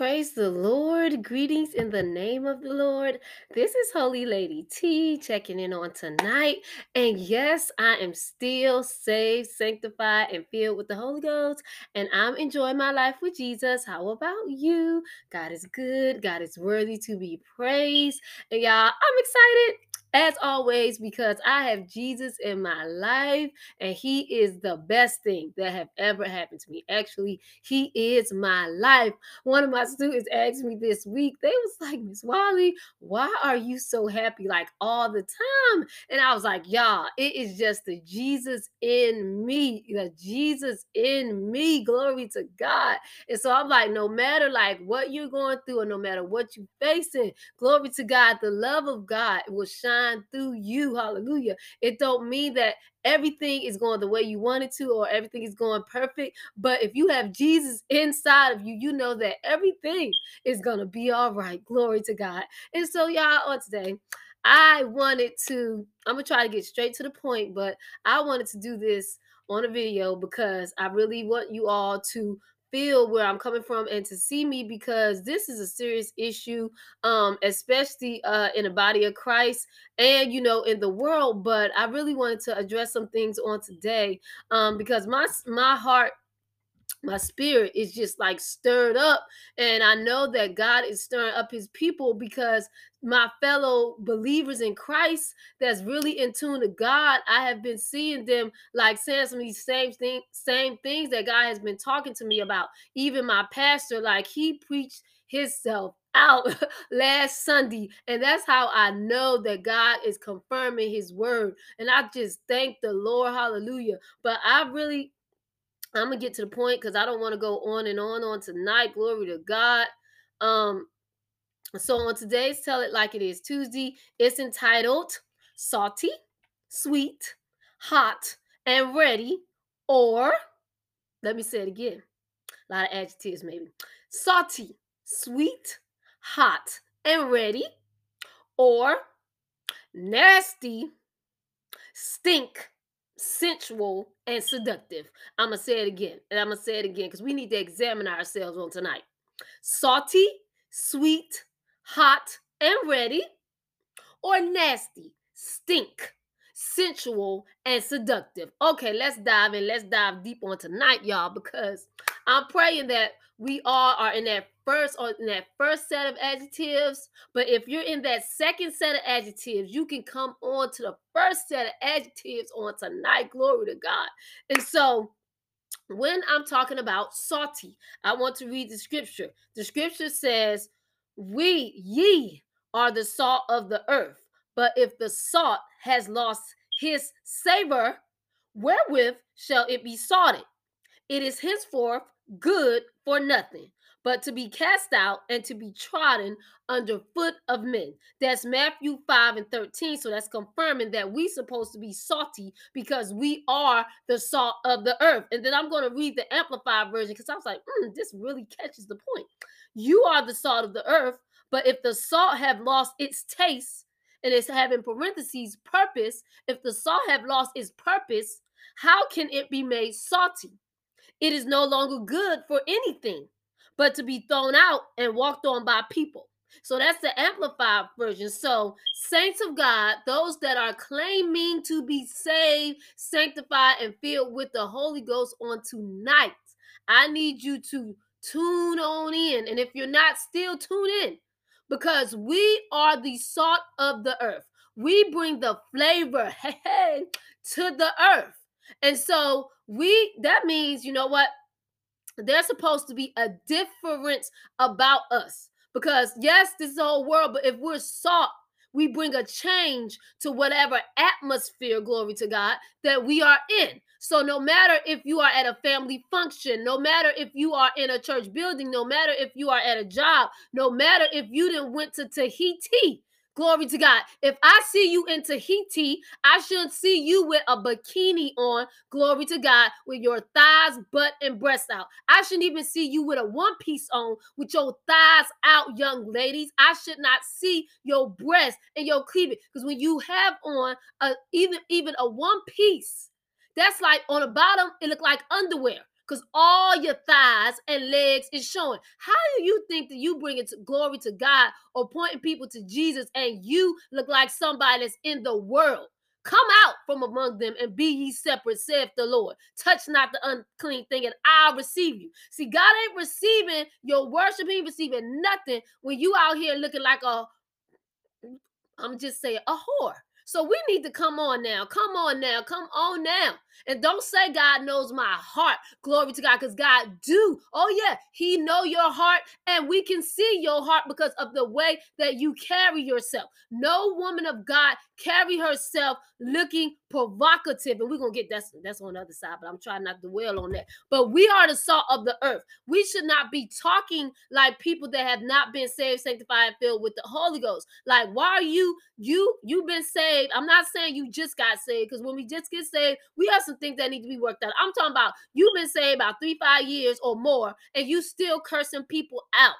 Praise the Lord. Greetings in the name of the Lord. This is Holy Lady T checking in on tonight. And yes, I am still saved, sanctified, and filled with the Holy Ghost. And I'm enjoying my life with Jesus. How about you? God is good. God is worthy to be praised. And y'all, I'm excited as always because I have Jesus in my life and he is the best thing that have ever happened to me. Actually, he is my life. One of my students asked me this week, they was like, Miss Wally, why are you so happy like all the time? And I was like, y'all, it is just the Jesus in me, the Jesus in me. Glory to God. And so I'm like, no matter like what you're going through, or no matter what you're facing, glory to God, the love of God will shine through you. Hallelujah. It don't mean that everything is going the way you want it to or everything is going perfect but if you have jesus inside of you you know that everything is going to be all right glory to god and so y'all on today i wanted to i'm gonna try to get straight to the point but i wanted to do this on a video because i really want you all to feel where I'm coming from and to see me because this is a serious issue, um, especially uh, in the body of Christ and you know in the world. But I really wanted to address some things on today um, because my my heart my spirit is just like stirred up and i know that god is stirring up his people because my fellow believers in christ that's really in tune to god i have been seeing them like saying some of these same thing same things that god has been talking to me about even my pastor like he preached himself out last Sunday. And that's how I know that God is confirming his word. And I just thank the Lord. Hallelujah. But I really I'm gonna get to the point because I don't want to go on and on on tonight. Glory to God. Um, so on today's Tell It Like It Is Tuesday, it's entitled Salty, Sweet, Hot, and Ready, or let me say it again. A lot of adjectives, maybe. Salty, sweet, hot, and ready, or nasty, stink, sensual, and seductive. I'm going to say it again. And I'm going to say it again because we need to examine ourselves on tonight. Salty, sweet, hot, and ready, or nasty, stink, sensual, and seductive. Okay, let's dive in. Let's dive deep on tonight, y'all, because I'm praying that we all are in that first or in that first set of adjectives. But if you're in that second set of adjectives, you can come on to the first set of adjectives on tonight. Glory to God. And so when I'm talking about salty, I want to read the scripture. The scripture says, We, ye, are the salt of the earth. But if the salt has lost his savor, wherewith shall it be salted? It is henceforth good for nothing but to be cast out and to be trodden under foot of men. That's Matthew 5 and 13. So that's confirming that we supposed to be salty because we are the salt of the earth. And then I'm going to read the amplified version because I was like, mm, this really catches the point. You are the salt of the earth, but if the salt have lost its taste, and it's having parentheses purpose, if the salt have lost its purpose, how can it be made salty? It is no longer good for anything but to be thrown out and walked on by people. So that's the amplified version. So, saints of God, those that are claiming to be saved, sanctified, and filled with the Holy Ghost on tonight, I need you to tune on in. And if you're not, still tune in because we are the salt of the earth. We bring the flavor hey, hey, to the earth. And so we that means, you know what? There's supposed to be a difference about us. Because yes, this is the whole world, but if we're salt, we bring a change to whatever atmosphere, glory to God, that we are in. So, no matter if you are at a family function, no matter if you are in a church building, no matter if you are at a job, no matter if you didn't went to Tahiti, Glory to God. If I see you in Tahiti, I shouldn't see you with a bikini on. Glory to God, with your thighs, butt, and breasts out. I shouldn't even see you with a one piece on with your thighs out, young ladies. I should not see your breasts and your cleavage because when you have on a even even a one piece, that's like on the bottom, it look like underwear. Because all your thighs and legs is showing. How do you think that you bring it to glory to God or pointing people to Jesus and you look like somebody that's in the world? Come out from among them and be ye separate, saith the Lord. Touch not the unclean thing, and I'll receive you. See, God ain't receiving your worship, He ain't receiving nothing when you out here looking like a, I'm just saying, a whore. So we need to come on now. Come on now. Come on now. And don't say God knows my heart. Glory to God, because God do. Oh yeah, He know your heart, and we can see your heart because of the way that you carry yourself. No woman of God carry herself looking provocative, and we're gonna get that's that's on the other side, but I'm trying not to dwell on that. But we are the salt of the earth. We should not be talking like people that have not been saved, sanctified, and filled with the Holy Ghost. Like, why are you you you've been saved? I'm not saying you just got saved, because when we just get saved, we have some things that need to be worked out. I'm talking about you've been saved about three, five years or more, and you still cursing people out.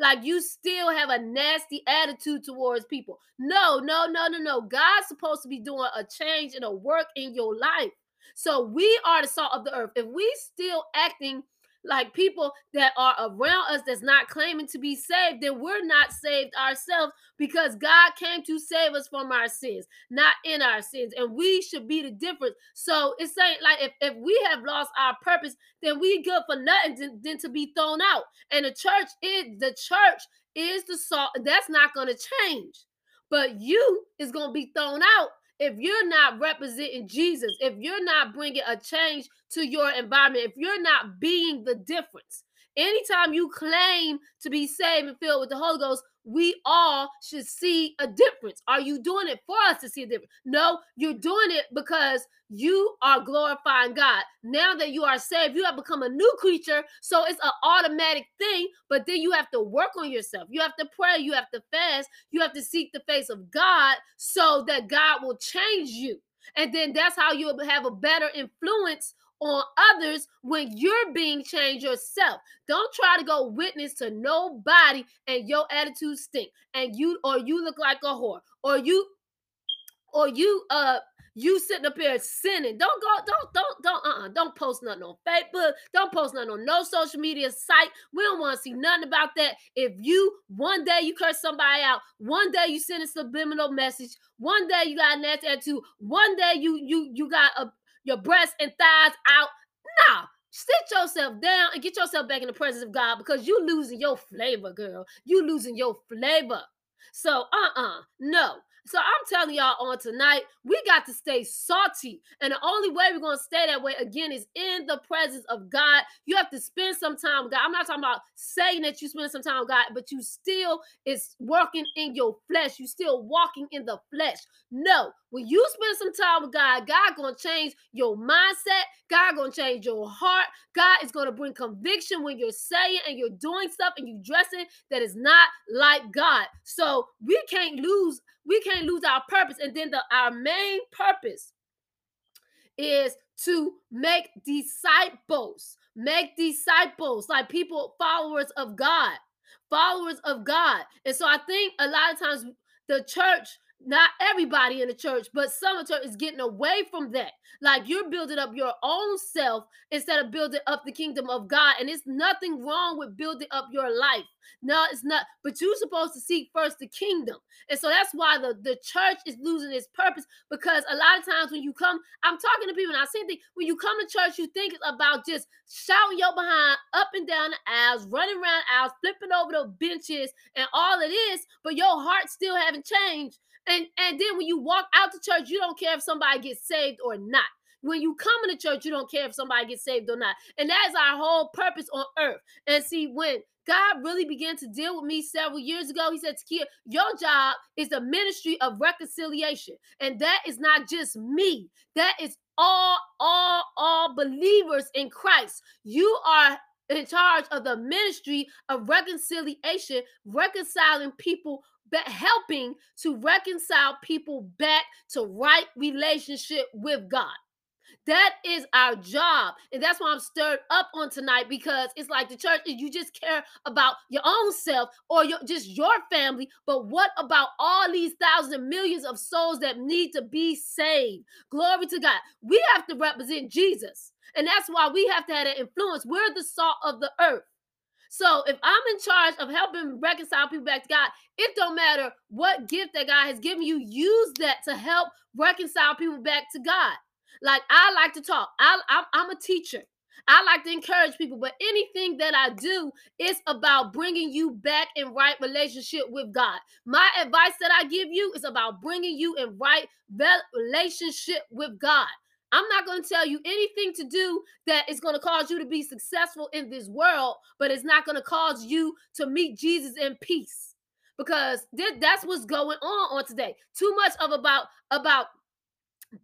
Like you still have a nasty attitude towards people. No, no, no, no, no. God's supposed to be doing a change and a work in your life. So we are the salt of the earth. If we still acting like people that are around us that's not claiming to be saved, then we're not saved ourselves because God came to save us from our sins, not in our sins. And we should be the difference. So it's saying like if, if we have lost our purpose, then we good for nothing than, than to be thrown out. And the church is the church is the salt. That's not going to change. But you is going to be thrown out if you're not representing Jesus, if you're not bringing a change to your environment, if you're not being the difference, anytime you claim to be saved and filled with the Holy Ghost, we all should see a difference. Are you doing it for us to see a difference? No, you're doing it because you are glorifying God. Now that you are saved, you have become a new creature. So it's an automatic thing, but then you have to work on yourself. You have to pray, you have to fast, you have to seek the face of God so that God will change you. And then that's how you'll have a better influence on others when you're being changed yourself. Don't try to go witness to nobody and your attitude stink and you or you look like a whore or you or you uh you sitting up here sinning. Don't go, don't, don't, don't, uh-uh. Don't post nothing on Facebook. Don't post nothing on no social media site. We don't want to see nothing about that. If you one day you curse somebody out, one day you send a subliminal message, one day you got an attitude, one day you you you got a your breasts and thighs out. Nah, sit yourself down and get yourself back in the presence of God because you losing your flavor, girl. You losing your flavor. So, uh-uh, no. So I'm telling y'all on tonight, we got to stay salty. And the only way we're going to stay that way again is in the presence of God. You have to spend some time with God. I'm not talking about saying that you spend some time with God, but you still is working in your flesh. You still walking in the flesh. No, when you spend some time with God, God going to change your mindset. God going to change your heart. God is going to bring conviction when you're saying and you're doing stuff and you dressing that is not like God. So we can't lose we can't lose our purpose. And then the our main purpose is to make disciples, make disciples like people, followers of God, followers of God. And so I think a lot of times the church not everybody in the church, but some of the church is getting away from that. Like you're building up your own self instead of building up the kingdom of God. And it's nothing wrong with building up your life. No, it's not. But you're supposed to seek first the kingdom. And so that's why the, the church is losing its purpose because a lot of times when you come, I'm talking to people and I see when you come to church, you think it's about just shouting your behind up and down the aisles, running around aisles, flipping over the benches and all it is, but your heart still haven't changed and and then when you walk out the church, you don't care if somebody gets saved or not. When you come into church, you don't care if somebody gets saved or not. And that is our whole purpose on earth. And see, when God really began to deal with me several years ago. He said, Takia, your job is the ministry of reconciliation. And that is not just me. That is all, all, all believers in Christ. You are in charge of the ministry of reconciliation, reconciling people helping to reconcile people back to right relationship with God. That is our job. And that's why I'm stirred up on tonight because it's like the church, you just care about your own self or your, just your family. But what about all these thousands and millions of souls that need to be saved? Glory to God. We have to represent Jesus. And that's why we have to have an influence. We're the salt of the earth. So if I'm in charge of helping reconcile people back to God, it don't matter what gift that God has given you, use that to help reconcile people back to God. Like I like to talk. I, I, I'm a teacher. I like to encourage people, but anything that I do is about bringing you back in right relationship with God. My advice that I give you is about bringing you in right relationship with God. I'm not going to tell you anything to do that is going to cause you to be successful in this world, but it's not going to cause you to meet Jesus in peace. Because that's what's going on on today. Too much of about about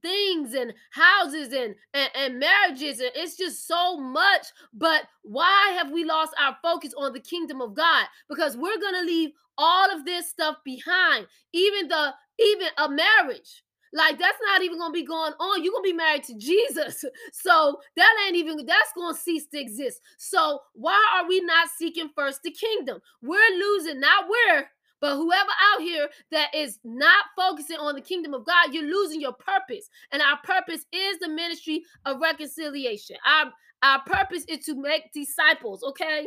things and houses and, and and marriages and it's just so much but why have we lost our focus on the kingdom of god because we're gonna leave all of this stuff behind even the even a marriage like that's not even gonna be going on. You're gonna be married to Jesus. So that ain't even that's gonna cease to exist. So why are we not seeking first the kingdom? We're losing, not we're but whoever out here that is not focusing on the kingdom of God, you're losing your purpose. And our purpose is the ministry of reconciliation. Our, our purpose is to make disciples, okay?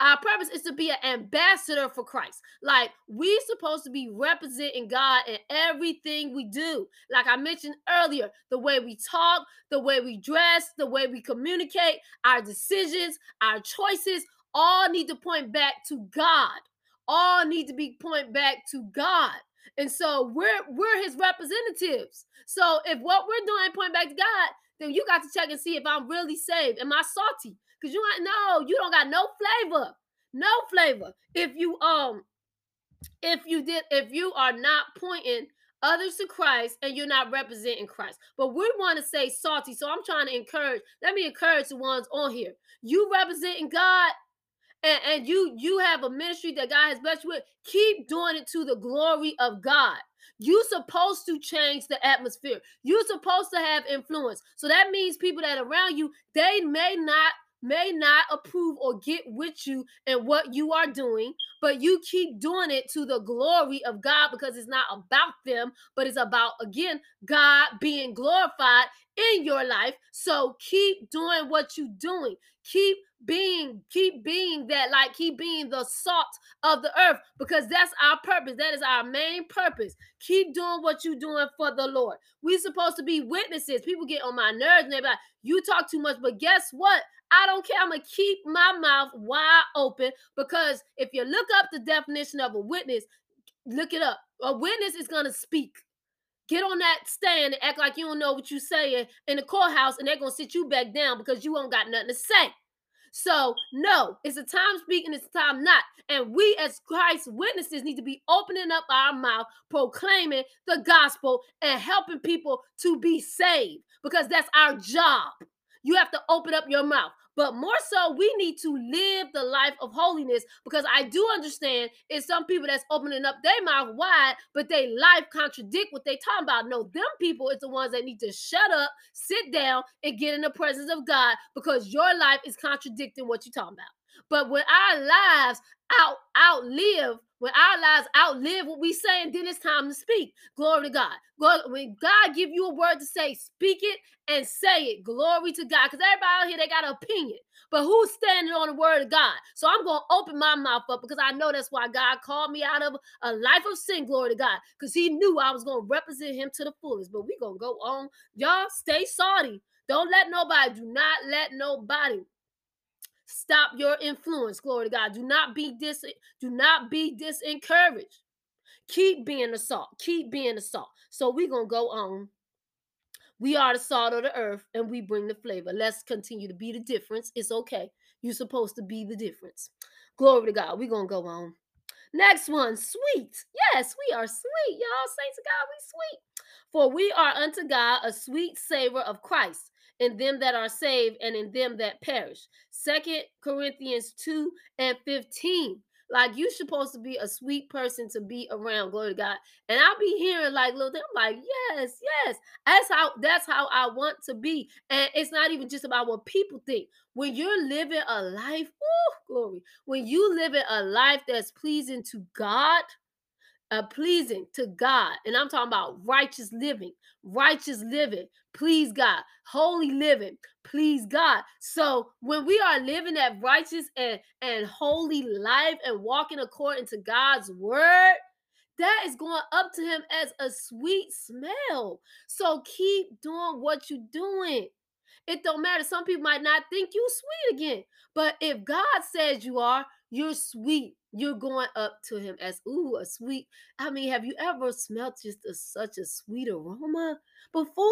Our purpose is to be an ambassador for Christ. Like we're supposed to be representing God in everything we do. Like I mentioned earlier, the way we talk, the way we dress, the way we communicate, our decisions, our choices all need to point back to God all need to be point back to God. And so we're we're his representatives. So if what we're doing point back to God, then you got to check and see if I'm really saved. Am I salty? Because you ain't no, you don't got no flavor. No flavor. If you um if you did if you are not pointing others to Christ and you're not representing Christ. But we want to say salty. So I'm trying to encourage, let me encourage the ones on here. You representing God, and, and you you have a ministry that God has blessed you with, keep doing it to the glory of God. You're supposed to change the atmosphere. You're supposed to have influence. So that means people that around you, they may not may not approve or get with you and what you are doing, but you keep doing it to the glory of God because it's not about them, but it's about, again, God being glorified in your life. So keep doing what you're doing. Keep being keep being that like keep being the salt of the earth because that's our purpose. That is our main purpose. Keep doing what you're doing for the lord. We're supposed to be witnesses. People get on my nerves and they're like you talk too much but guess what i don't care i'm gonna keep my mouth wide open because if you look up the definition of a witness look it up a witness is gonna speak get on that stand and act like you don't know what you're saying in the courthouse and they're gonna sit you back down because you don't got nothing to say so, no, it's a time speaking, it's a time not. And we, as Christ's witnesses, need to be opening up our mouth, proclaiming the gospel, and helping people to be saved because that's our job. You have to open up your mouth. But more so, we need to live the life of holiness because I do understand it's some people that's opening up their mouth wide, but they life contradict what they talking about. No, them people is the ones that need to shut up, sit down, and get in the presence of God because your life is contradicting what you're talking about. But when our lives out outlive when our lives outlive what we say, and then it's time to speak. Glory to God. When God give you a word to say, speak it and say it. Glory to God. Because everybody out here, they got an opinion. But who's standing on the word of God? So I'm going to open my mouth up because I know that's why God called me out of a life of sin. Glory to God. Because he knew I was going to represent him to the fullest. But we going to go on. Y'all stay salty. Don't let nobody, do not let nobody Stop your influence. Glory to God. Do not be dis do not be disencouraged. Keep being the salt. Keep being the salt. So we're gonna go on. We are the salt of the earth and we bring the flavor. Let's continue to be the difference. It's okay. You're supposed to be the difference. Glory to God. We're gonna go on. Next one, sweet. Yes, we are sweet. Y'all say to God, we sweet. For we are unto God a sweet savor of Christ in them that are saved and in them that perish. Second Corinthians 2 and 15. Like you supposed to be a sweet person to be around. Glory to God. And I'll be hearing like little things. I'm like, yes, yes. That's how that's how I want to be. And it's not even just about what people think. When you're living a life, oh glory. When you living a life that's pleasing to God, uh, pleasing to God. And I'm talking about righteous living, righteous living, please God, holy living, please God. So when we are living that righteous and, and holy life and walking according to God's word, that is going up to him as a sweet smell. So keep doing what you're doing. It don't matter. Some people might not think you sweet again. But if God says you are, you're sweet. You're going up to him as ooh, a sweet. I mean, have you ever smelled just a, such a sweet aroma before?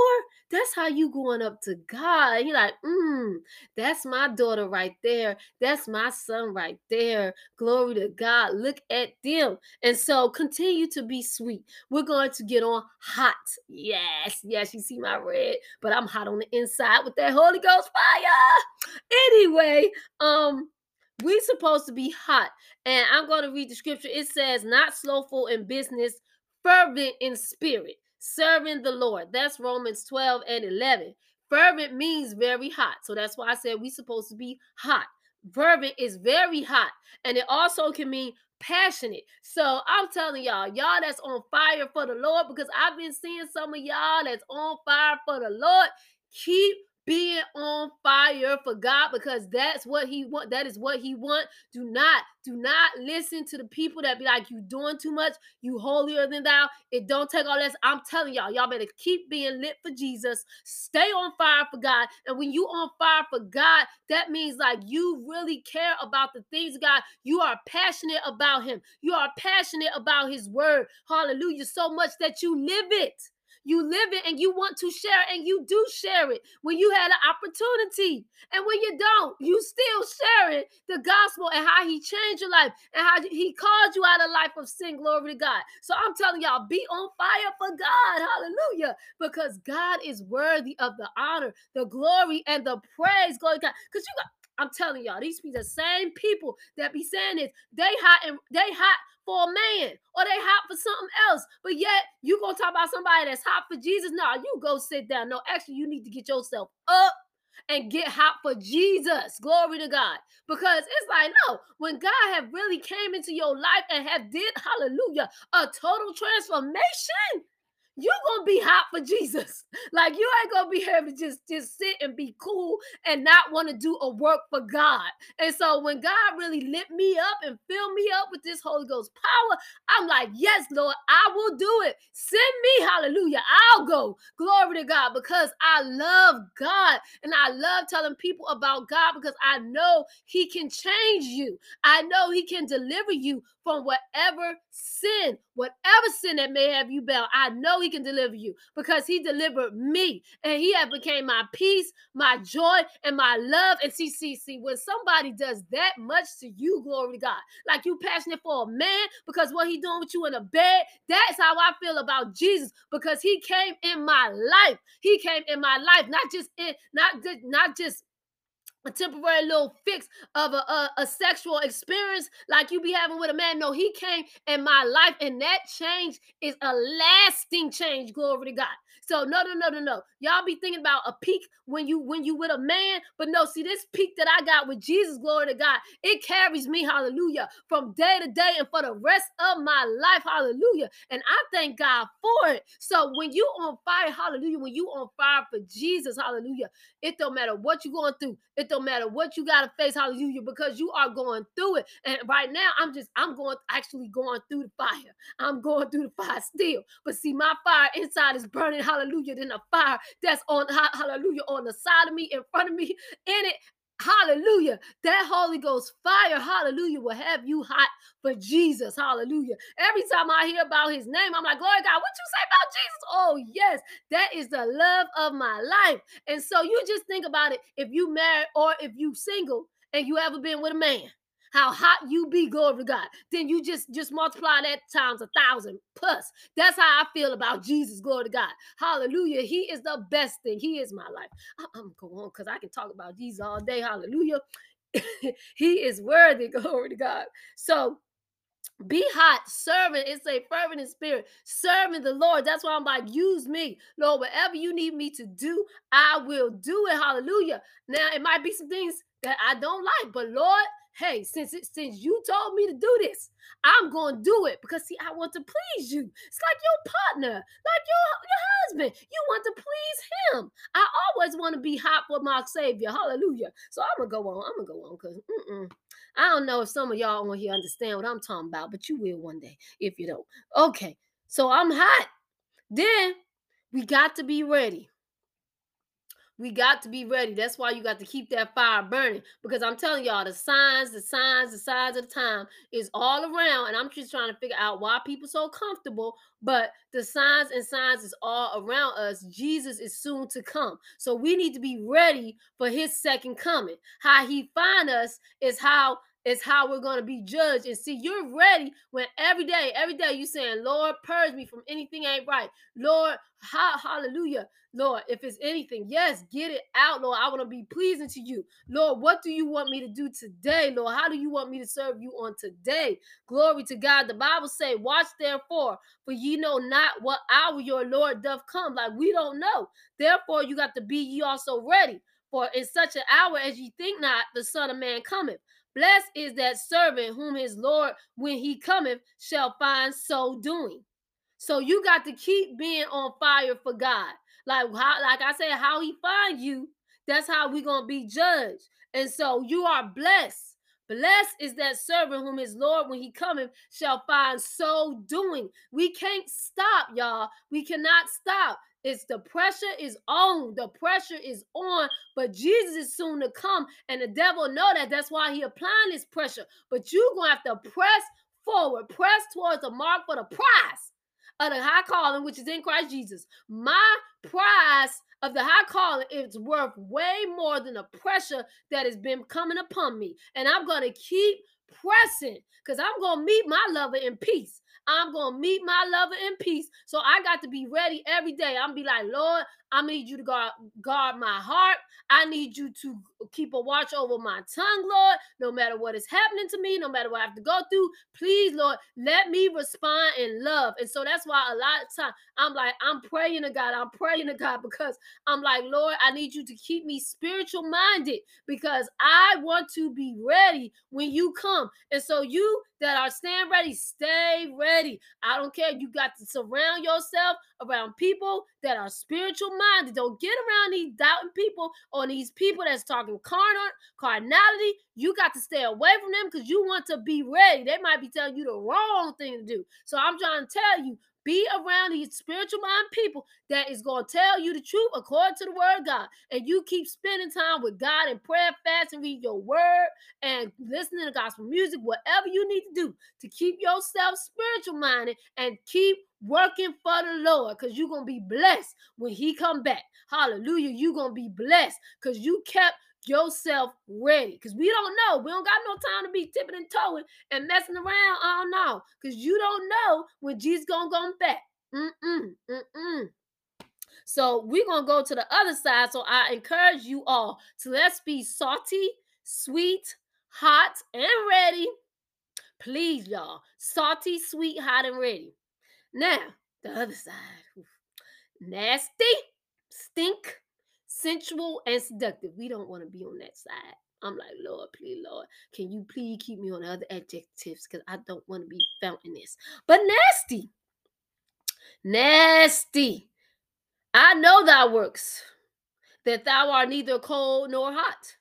That's how you going up to God. You're like, mm, that's my daughter right there. That's my son right there. Glory to God. Look at them. And so continue to be sweet. We're going to get on hot. Yes, yes, you see my red, but I'm hot on the inside with that Holy Ghost fire. Anyway, um, we supposed to be hot. And I'm going to read the scripture. It says, not slowful in business, fervent in spirit, serving the Lord. That's Romans 12 and 11. Fervent means very hot. So that's why I said we supposed to be hot. Fervent is very hot. And it also can mean passionate. So I'm telling y'all, y'all that's on fire for the Lord, because I've been seeing some of y'all that's on fire for the Lord. Keep being on fire for God because that's what he want. That is what he want. Do not, do not listen to the people that be like, you doing too much, you holier than thou. It don't take all this. I'm telling y'all, y'all better keep being lit for Jesus. Stay on fire for God. And when you on fire for God, that means like you really care about the things God. You are passionate about him. You are passionate about his word. Hallelujah. So much that you live it. You live it and you want to share and you do share it when you had an opportunity. And when you don't, you still share it, the gospel and how he changed your life and how he called you out of life of sin. Glory to God. So I'm telling y'all, be on fire for God. Hallelujah. Because God is worthy of the honor, the glory, and the praise. Glory to God. Because you got I'm telling y'all, these be the same people that be saying this. They hot and they hot for a man or they hot for something else. But yet you gonna talk about somebody that's hot for Jesus. No, you go sit down. No, actually, you need to get yourself up and get hot for Jesus. Glory to God. Because it's like, no, when God have really came into your life and have did, hallelujah, a total transformation you gonna be hot for Jesus. Like you ain't gonna be able to just just sit and be cool and not want to do a work for God. And so when God really lit me up and filled me up with this Holy Ghost power, I'm like, yes, Lord, I will do it. Send me, hallelujah. I'll go. Glory to God because I love God and I love telling people about God because I know He can change you. I know He can deliver you from whatever sin, whatever sin that may have you bound. I know He can deliver you because He delivered me and He have became my peace, my joy, and my love. And see, see, see, when somebody does that much to you, glory to God, like you passionate for a man because what He doing with you in a bed, that's how I feel about Jesus because He came in my life. He came in my life, not just in, not not just a temporary little fix of a, a, a, sexual experience like you be having with a man. No, he came in my life, and that change is a lasting change. Glory to God. So no, no, no, no, no. Y'all be thinking about a peak when you when you with a man, but no, see this peak that I got with Jesus, glory to God, it carries me, hallelujah, from day to day and for the rest of my life, hallelujah. And I thank God for it. So when you on fire, hallelujah, when you on fire for Jesus, hallelujah, it don't matter what you're going through. It don't matter what you got to face, hallelujah, because you are going through it. And right now, I'm just, I'm going, actually going through the fire. I'm going through the fire still. But see, my fire inside is burning, hallelujah, than a fire that's on, hallelujah, on the side of me, in front of me, in it. Hallelujah. That Holy Ghost fire, hallelujah, will have you hot for Jesus. Hallelujah. Every time I hear about his name, I'm like, Glory God, what you say about Jesus? Oh, yes, that is the love of my life. And so you just think about it if you married or if you single and you ever been with a man how hot you be, glory to God. Then you just just multiply that times a thousand plus. That's how I feel about Jesus, glory to God. Hallelujah. He is the best thing. He is my life. I, am going on because I can talk about Jesus all day. Hallelujah. he is worthy, glory to God. So be hot, serving. It's a fervent in spirit, serving the Lord. That's why I'm like, use me, Lord. Whatever you need me to do, I will do it. Hallelujah. Now, it might be some things that I don't like, but Lord, hey, since it, since you told me to do this, I'm gonna do it because see, I want to please you. It's like your partner, like your your husband. You want to please him. I always want to be hot for my savior. Hallelujah. So I'm gonna go on. I'm gonna go on because I don't know if some of y'all on here understand what I'm talking about, but you will one day if you don't. Okay, so I'm hot. Then we got to be ready. We got to be ready. That's why you got to keep that fire burning. Because I'm telling y'all, the signs, the signs, the signs of the time is all around. And I'm just trying to figure out why people so comfortable. But the signs and signs is all around us. Jesus is soon to come. So we need to be ready for his second coming. How he find us is how is how we're going to be judged. And see, you're ready when every day, every day you saying, Lord, purge me from anything ain't right. Lord, ha- hallelujah. Lord, if it's anything, yes, get it out, Lord. I want to be pleasing to you. Lord, what do you want me to do today, Lord? How do you want me to serve you on today? Glory to God. The Bible say, watch therefore, for ye know not what hour your Lord doth come. Like we don't know. Therefore, you got to be ye also ready. For in such an hour as ye think not, the Son of Man cometh. Blessed is that servant whom his Lord, when he cometh, shall find so doing. So you got to keep being on fire for God. Like how, like I said, how he find you, that's how we gonna be judged. And so you are blessed. Blessed is that servant whom his Lord, when he cometh, shall find so doing. We can't stop, y'all. We cannot stop. It's the pressure is on. The pressure is on. But Jesus is soon to come, and the devil know that. That's why he applying this pressure. But you gonna have to press forward, press towards the mark for the prize of the high calling, which is in Christ Jesus. My prize of the high calling is worth way more than the pressure that has been coming upon me. And I'm to keep pressing because I'm to meet my lover in peace. I'm going to meet my lover in peace. So I got to be ready every day. I'm be like, Lord, I need you to guard, guard my heart. I need you to keep a watch over my tongue, Lord. No matter what is happening to me, no matter what I have to go through, please, Lord, let me respond in love. And so that's why a lot of time I'm like, I'm praying to God. I'm praying to God because I'm like, Lord, I need you to keep me spiritual minded because I want to be ready when you come. And so you that are stand ready, stay ready. I don't care. You got to surround yourself around people that are spiritual minded. Don't get around these doubting people or these people that's talking carnal, carnality. You got to stay away from them because you want to be ready. They might be telling you the wrong thing to do. So I'm trying to tell you, be around these spiritual mind people that is going to tell you the truth according to the word of God. And you keep spending time with God and prayer, fast, and read your word and listening to gospel music, whatever you need to do to keep yourself spiritual minded and keep working for the Lord because you're going to be blessed when he come back. Hallelujah. You're going to be blessed because you kept yourself ready because we don't know. We don't got no time to be tipping and toeing and messing around. I don't know because you don't know when Jesus gonna come back. Mm-mm, mm-mm. So we're gonna go to the other side. So I encourage you all to let's be salty, sweet, hot, and ready. Please, y'all. Salty, sweet, hot, and ready. Now, the other side. Nasty, stink, sensual, and seductive. We don't want to be on that side. I'm like, Lord, please, Lord, can you please keep me on the other adjectives? Because I don't want to be found in this. But nasty. Nasty. I know thy works, that thou art neither cold nor hot.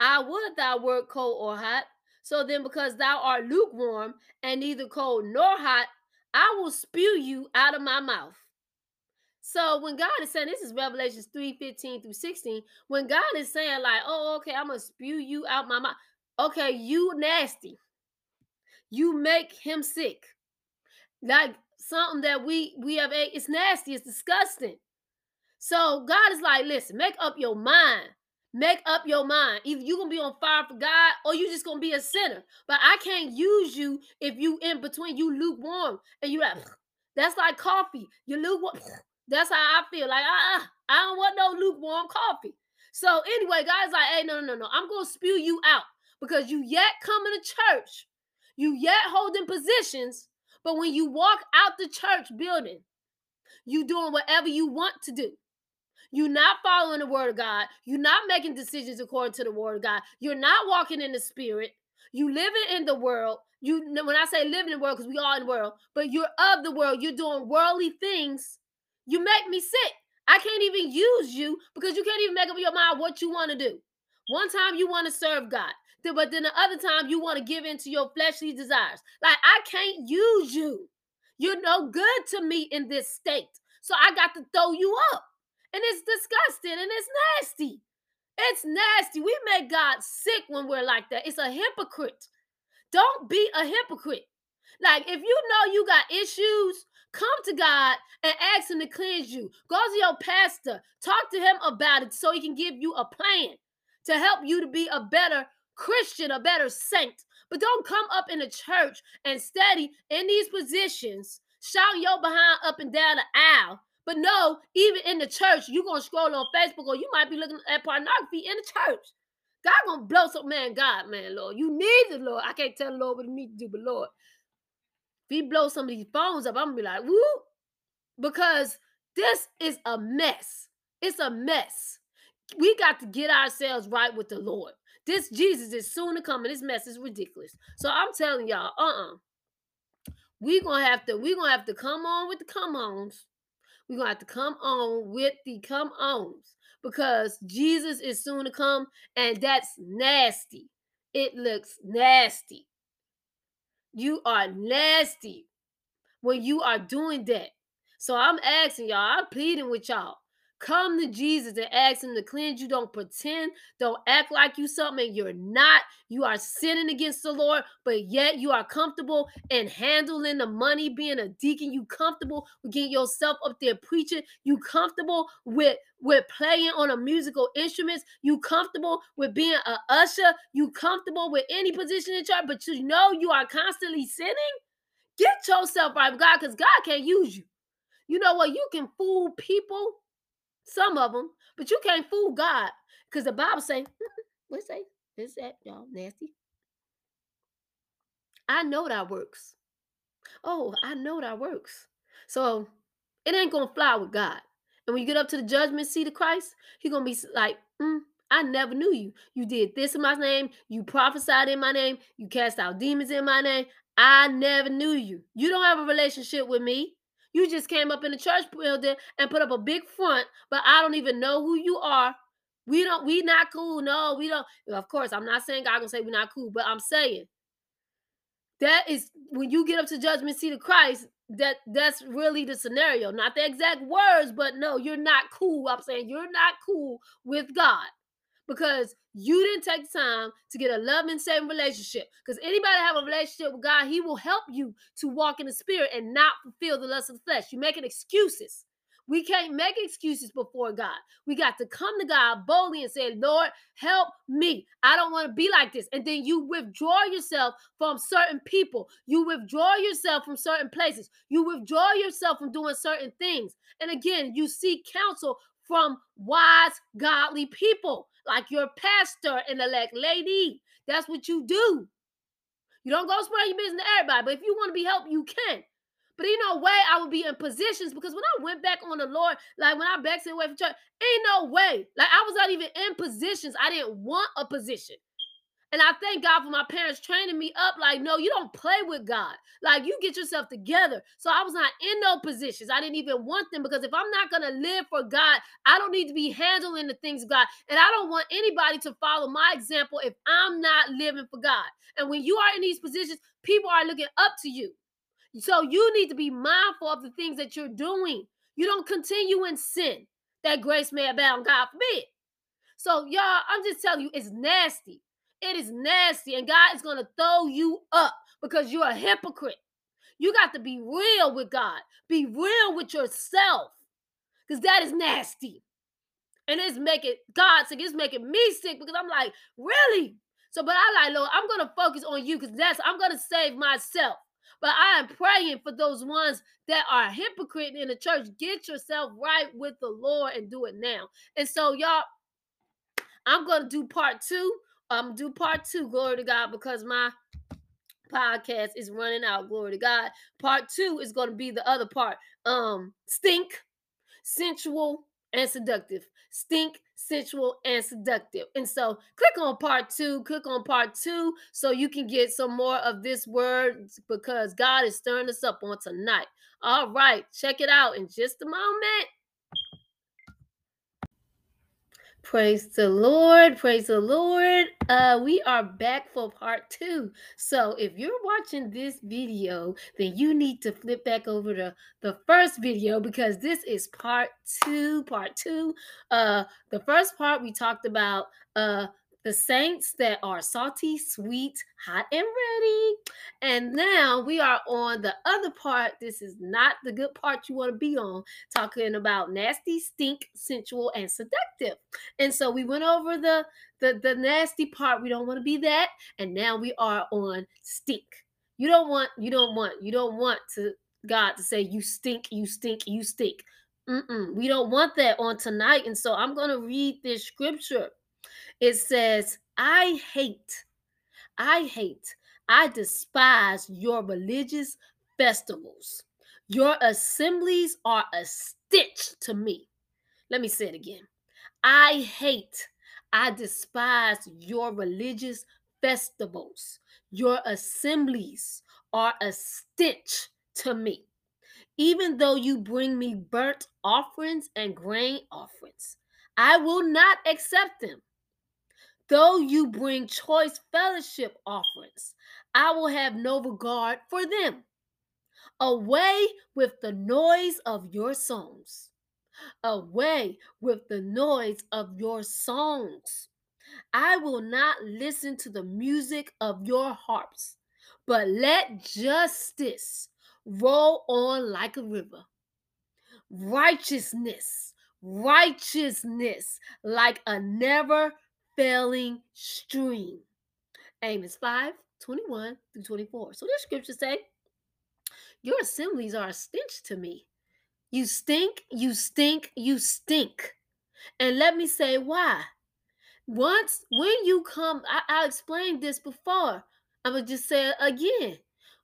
I would thou wert cold or hot. So then, because thou art lukewarm and neither cold nor hot, I will spew you out of my mouth. So when God is saying this is Revelations 3 15 through 16, when God is saying, like, oh, okay, I'm gonna spew you out my mouth. Okay, you nasty. You make him sick. Like something that we we have ate, it's nasty, it's disgusting. So God is like, listen, make up your mind. Make up your mind. Either you're gonna be on fire for God or you're just gonna be a sinner. But I can't use you if you in between, you lukewarm and you like that's like coffee. You lukewarm. That's how I feel. Like, uh, uh I don't want no lukewarm coffee. So anyway, guys, like, hey, no, no, no, no. I'm gonna spew you out because you yet coming to church, you yet holding positions, but when you walk out the church building, you doing whatever you want to do. You're not following the word of God. You're not making decisions according to the word of God. You're not walking in the spirit. You living in the world. You when I say living in the world, because we are in the world, but you're of the world. You're doing worldly things. You make me sick. I can't even use you because you can't even make up your mind what you want to do. One time you want to serve God, but then the other time you want to give in to your fleshly desires. Like I can't use you. You're no good to me in this state. So I got to throw you up. And it's disgusting and it's nasty. It's nasty. We make God sick when we're like that. It's a hypocrite. Don't be a hypocrite. Like if you know you got issues, come to God and ask him to cleanse you. Go to your pastor, talk to him about it so he can give you a plan to help you to be a better Christian, a better saint. But don't come up in a church and study in these positions, shouting your behind up and down the aisle. But no, even in the church, you're gonna scroll on Facebook or you might be looking at pornography in the church. God gonna blow some man, God, man, Lord. You need the Lord. I can't tell the Lord what he needs to do, but Lord, if he blows some of these phones up, I'm gonna be like, woo, because this is a mess. It's a mess. We got to get ourselves right with the Lord. This Jesus is soon to come, and this mess is ridiculous. So I'm telling y'all, uh-uh. we gonna have to, we gonna have to come on with the come ons. we gonna have to come on with the come ons because Jesus is soon to come, and that's nasty. It looks nasty. You are nasty when you are doing that. So I'm asking y'all, I'm pleading with y'all. Come to Jesus and ask him to cleanse you. Don't pretend. Don't act like you something you're not. You are sinning against the Lord, but yet you are comfortable in handling the money, being a deacon. You comfortable with getting yourself up there preaching. You comfortable with with playing on a musical instruments. You comfortable with being a usher. You comfortable with any position in church, but you know you are constantly sinning. Get yourself right God, because God can't use you. You know what? You can fool people some of them, but you can't fool God because the Bible say, what say? Is that y'all nasty? I know that works. Oh, I know that works. So it ain't gonna fly with God. And when you get up to the judgment seat of Christ, He gonna be like, mm, I never knew you. You did this in my name. You prophesied in my name. You cast out demons in my name. I never knew you. You don't have a relationship with me. You just came up in the church building and put up a big front, but I don't even know who you are. We don't, we not cool. No, we don't. Of course, I'm not saying God gonna say we're not cool, but I'm saying that is when you get up to judgment seat of Christ, that that's really the scenario. Not the exact words, but no, you're not cool. I'm saying you're not cool with God because you didn't take the time to get a loving, saving relationship. Because anybody have a relationship with God, He will help you to walk in the Spirit and not fulfill the lust of the flesh. You're making excuses. We can't make excuses before God. We got to come to God boldly and say, Lord, help me. I don't want to be like this. And then you withdraw yourself from certain people. You withdraw yourself from certain places. You withdraw yourself from doing certain things. And again, you seek counsel from wise, godly people like your pastor and elect lady. That's what you do. You don't go spread your business to everybody, but if you want to be helped, you can. But ain't no way I would be in positions because when I went back on the Lord, like when I backslid away from church, ain't no way. Like I was not even in positions. I didn't want a position. And I thank God for my parents training me up. Like, no, you don't play with God. Like, you get yourself together. So I was not in no positions. I didn't even want them because if I'm not going to live for God, I don't need to be handling the things of God. And I don't want anybody to follow my example if I'm not living for God. And when you are in these positions, people are looking up to you. So you need to be mindful of the things that you're doing. You don't continue in sin that grace may abound, God forbid. So, y'all, I'm just telling you, it's nasty. It is nasty, and God is going to throw you up because you're a hypocrite. You got to be real with God, be real with yourself because that is nasty. And it's making God sick, it's making me sick because I'm like, really? So, but I like, Lord, I'm going to focus on you because that's, I'm going to save myself. But I am praying for those ones that are hypocrite in the church. Get yourself right with the Lord and do it now. And so, y'all, I'm going to do part two um do part two, glory to God, because my podcast is running out. Glory to God. Part two is going to be the other part. Um, stink, sensual, and seductive. Stink, sensual, and seductive. And so click on part two, click on part two so you can get some more of this word because God is stirring us up on tonight. All right, check it out in just a moment. Praise the Lord. Praise the Lord. Uh, we are back for part two. So if you're watching this video, then you need to flip back over to the first video because this is part two. Part two. Uh, the first part we talked about uh the saints that are salty, sweet, hot, and ready. And now we are on the other part. This is not the good part you want to be on, talking about nasty, stink, sensual, and seductive. And so we went over the the, the nasty part. We don't want to be that. And now we are on stink. You don't want, you don't want, you don't want to God to say you stink, you stink, you stink. Mm-mm. We don't want that on tonight. And so I'm going to read this scripture. It says, I hate, I hate, I despise your religious festivals. Your assemblies are a stitch to me. Let me say it again. I hate, I despise your religious festivals. Your assemblies are a stitch to me. Even though you bring me burnt offerings and grain offerings, I will not accept them. Though you bring choice fellowship offerings, I will have no regard for them. Away with the noise of your songs. Away with the noise of your songs. I will not listen to the music of your harps, but let justice roll on like a river. Righteousness, righteousness like a never failing stream. Amos 5 21 through 24. So this scripture say, Your assemblies are a stench to me. You stink, you stink, you stink. And let me say why. Once when you come, I, I explained this before. I'm gonna just say it again.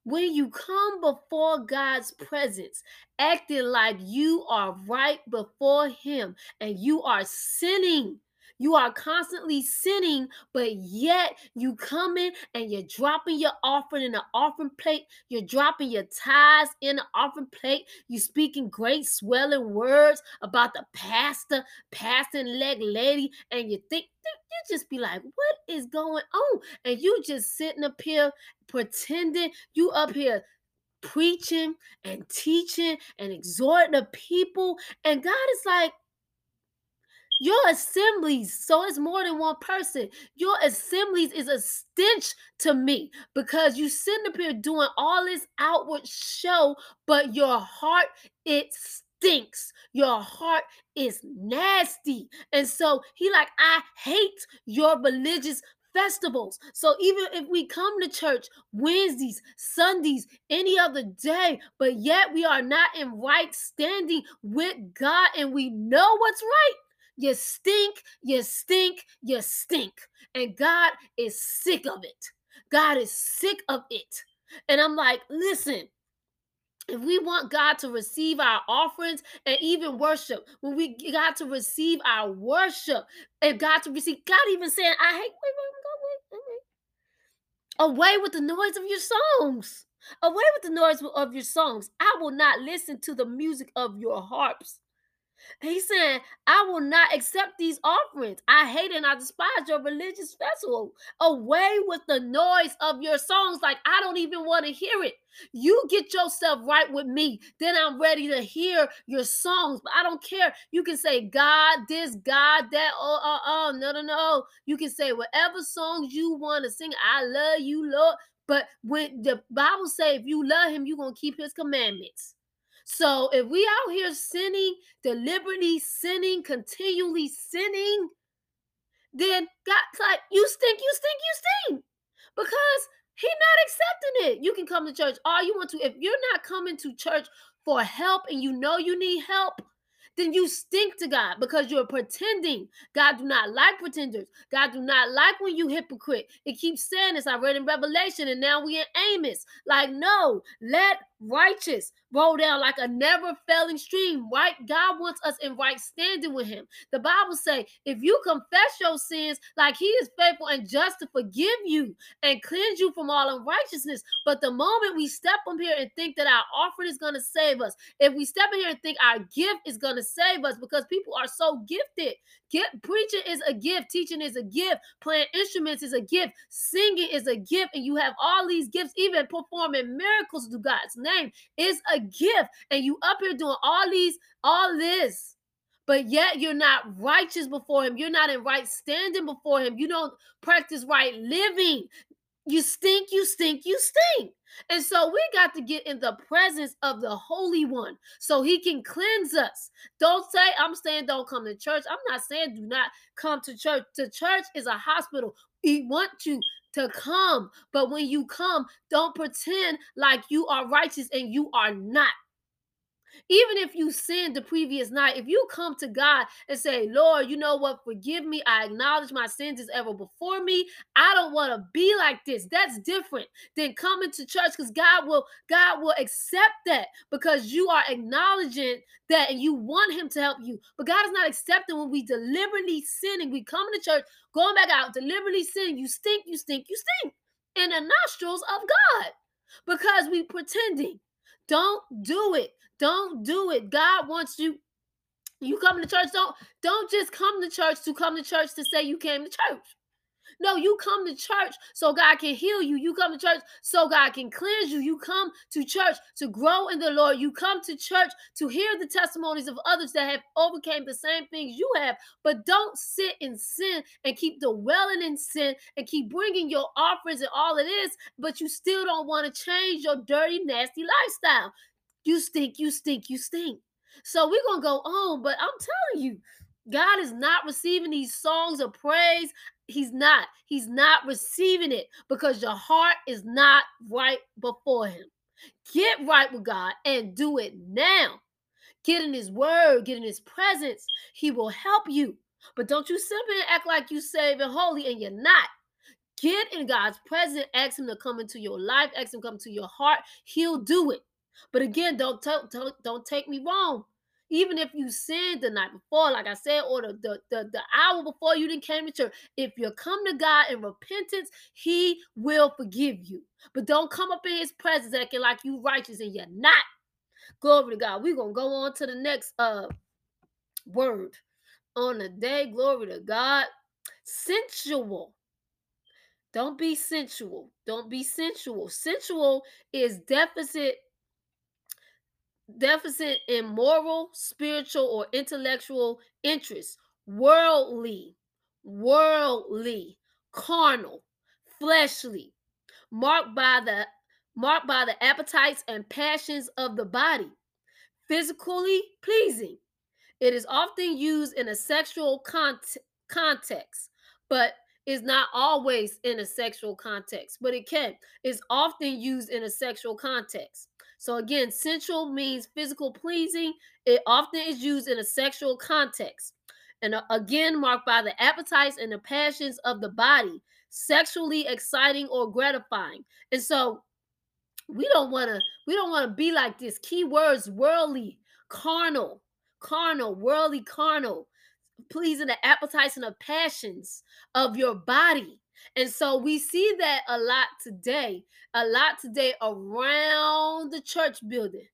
When you come before God's presence, acting like you are right before Him and you are sinning, you are constantly sinning, but yet you come in and you're dropping your offering in the offering plate. You're dropping your tithes in the offering plate. You speaking great swelling words about the pastor, passing leg lady, and you think you just be like, what is going on? And you just sitting up here pretending you up here preaching and teaching and exhorting the people. And God is like, your assemblies, so it's more than one person. Your assemblies is a stench to me because you sitting up here doing all this outward show, but your heart, it stinks. Your heart is nasty. And so he like, I hate your religious festivals. So even if we come to church Wednesdays, Sundays, any other day, but yet we are not in right standing with God and we know what's right, you stink, you stink, you stink. And God is sick of it. God is sick of it. And I'm like, listen, if we want God to receive our offerings and even worship, when we got to receive our worship, and God to receive, God even saying, I hate, wait, wait, wait, wait, away with the noise of your songs. Away with the noise of your songs. I will not listen to the music of your harps. He's saying, I will not accept these offerings. I hate and I despise your religious festival. Away with the noise of your songs. Like, I don't even want to hear it. You get yourself right with me. Then I'm ready to hear your songs. But I don't care. You can say God, this, God, that. Oh, oh, oh. No, no, no. You can say whatever songs you want to sing. I love you, Lord. But when the Bible say if you love him, you're going to keep his commandments. So if we out here sinning, deliberately sinning, continually sinning, then God's like, you stink, you stink, you stink. Because He not accepting it. You can come to church all you want to. If you're not coming to church for help and you know you need help, then you stink to God because you're pretending. God do not like pretenders. God do not like when you hypocrite. It keeps saying this. I read in Revelation and now we in Amos. Like, no, let righteous, roll down like a never failing stream. Right? God wants us in right standing with Him. The Bible say, if you confess your sins, like He is faithful and just to forgive you and cleanse you from all unrighteousness. But the moment we step up here and think that our offering is going to save us, if we step in here and think our gift is going to save us, because people are so gifted. Get, preaching is a gift, teaching is a gift, playing instruments is a gift, singing is a gift, and you have all these gifts, even performing miracles to God's name is a gift. And you up here doing all these, all this but yet you're not righteous before him. You're not in right standing before him. You don't practice right living. You stink, you stink, you stink. And so we got to get in the presence of the Holy One so he can cleanse us. Don't say, I'm saying don't come to church. I'm not saying do not come to church. To church is a hospital. We want you to come. But when you come, don't pretend like you are righteous and you are not. Even if you sinned the previous night, if you come to God and say, Lord, you know what? Forgive me. I acknowledge my sins as ever before me. I don't want to be like this. That's different than coming to church because God will, God will accept that because you are acknowledging that and you want him to help you. But God is not accepting when we deliberately sinning. We come to church, going back out, deliberately sinning. You stink, you stink, you stink in the nostrils of God because we pretending. Don't do it. Don't do it. God wants you. You come to church. Don't don't just come to church to come to church to say you came to church. No, you come to church so God can heal you. You come to church so God can cleanse you. You come to church to grow in the Lord. You come to church to hear the testimonies of others that have overcame the same things you have. But don't sit in sin and keep dwelling in sin and keep bringing your offerings and all it is, but you still don't want to change your dirty, nasty lifestyle. You stink, you stink, you stink. So we're going to go on, but I'm telling you, God is not receiving these songs of praise. He's not. He's not receiving it because your heart is not right before Him. Get right with God and do it now. Get in His Word, get in His presence. He will help you. But don't you simply act like you saved and holy and you're not. Get in God's presence. Ask Him to come into your life. Ask Him to come to your heart. He'll do it. But again, don't, don't, don't take me wrong. Even if you sinned the night before, like I said, or the, the, the, the hour before you didn't came to church, if you come to God in repentance, He will forgive you. But don't come up in His presence acting like you righteous and you're not. Glory to God. We're gonna go on to the next uh word on the day. Glory to God. Sensual. Don't be sensual. Don't be sensual. Sensual is deficit deficit in moral, spiritual, or intellectual interests, worldly, worldly, carnal, fleshly, marked by the marked by the appetites and passions of the body, physically pleasing. It is often used in a sexual cont- context, but is not always in a sexual context, but it can. It's often used in a sexual context. So again, sensual means physical pleasing. It often is used in a sexual context. And uh, again, marked by the appetites and the passions of the body, sexually exciting or gratifying. And so we don't want to we don't want to be like this. Keywords worldly, carnal, carnal, worldly, carnal, pleasing the appetites and the passions of your body. And so we see that a lot today, a lot today around the church building,